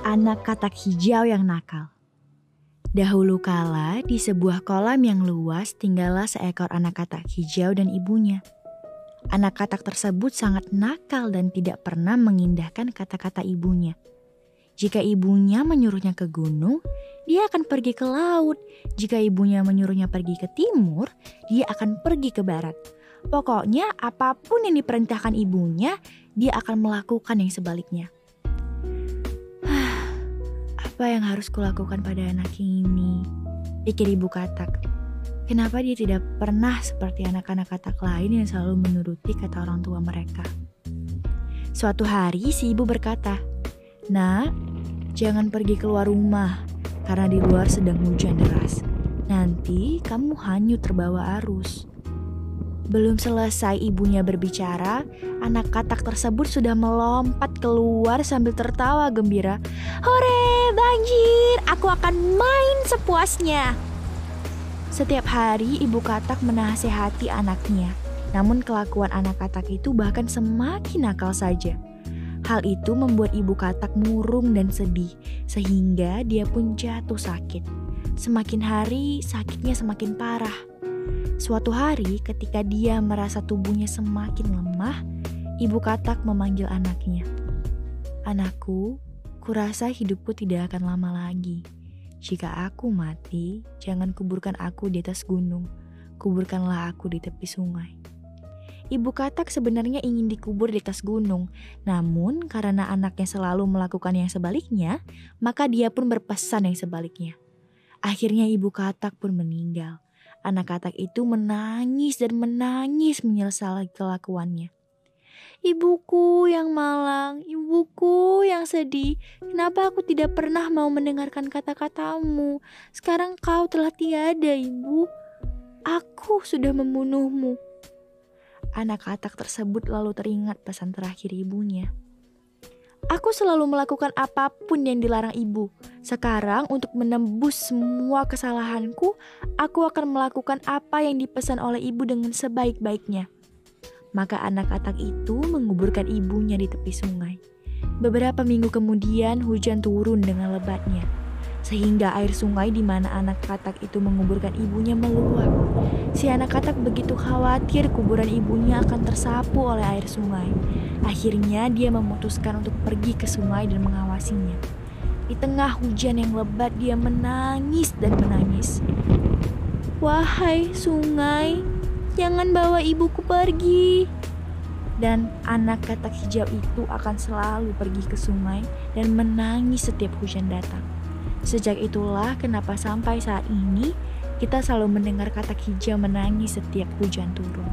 Anak katak hijau yang nakal. Dahulu kala, di sebuah kolam yang luas tinggallah seekor anak katak hijau dan ibunya. Anak katak tersebut sangat nakal dan tidak pernah mengindahkan kata-kata ibunya. Jika ibunya menyuruhnya ke gunung, dia akan pergi ke laut. Jika ibunya menyuruhnya pergi ke timur, dia akan pergi ke barat. Pokoknya apa pun yang diperintahkan ibunya, dia akan melakukan yang sebaliknya. Apa yang harus kulakukan pada anak ini? Pikir ibu katak. Kenapa dia tidak pernah seperti anak-anak katak lain yang selalu menuruti kata orang tua mereka? Suatu hari si ibu berkata, Nak, jangan pergi keluar rumah karena di luar sedang hujan deras. Nanti kamu hanyut terbawa arus. Belum selesai ibunya berbicara, anak katak tersebut sudah melompat keluar sambil tertawa gembira. Hore, banjir! Aku akan main sepuasnya. Setiap hari ibu katak menasehati anaknya. Namun kelakuan anak katak itu bahkan semakin nakal saja. Hal itu membuat ibu katak murung dan sedih, sehingga dia pun jatuh sakit. Semakin hari, sakitnya semakin parah. Suatu hari, ketika dia merasa tubuhnya semakin lemah, ibu katak memanggil anaknya. Anakku, kurasa hidupku tidak akan lama lagi. Jika aku mati, jangan kuburkan aku di atas gunung. Kuburkanlah aku di tepi sungai. Ibu katak sebenarnya ingin dikubur di atas gunung, namun karena anaknya selalu melakukan yang sebaliknya, maka dia pun berpesan yang sebaliknya. Akhirnya ibu katak pun meninggal. Anak katak itu menangis dan menangis menyesal kelakuannya. Ibuku yang malang, ibuku yang sedih. Kenapa aku tidak pernah mau mendengarkan kata-katamu? Sekarang kau telah tiada, ibu. Aku sudah membunuhmu. Anak katak tersebut lalu teringat pesan terakhir ibunya. Aku selalu melakukan apa pun yang dilarang ibu. Sekarang, untuk menembus semua kesalahanku, aku akan melakukan apa yang dipesan oleh ibu dengan sebaik-baiknya. Maka anak katak itu menguburkan ibunya di tepi sungai. Beberapa minggu kemudian, hujan turun dengan lebatnya sehingga air sungai di mana anak katak itu menguburkan ibunya meluap. Si anak katak begitu khawatir kuburan ibunya akan tersapu oleh air sungai. Akhirnya dia memutuskan untuk pergi ke sungai dan mengawasinya. Di tengah hujan yang lebat dia menangis dan menangis. Wahai sungai, jangan bawa ibuku pergi. Dan anak katak hijau itu akan selalu pergi ke sungai dan menangis setiap hujan datang. Sejak itulah kenapa sampai saat ini kita selalu mendengar kata hijau menangis setiap hujan turun.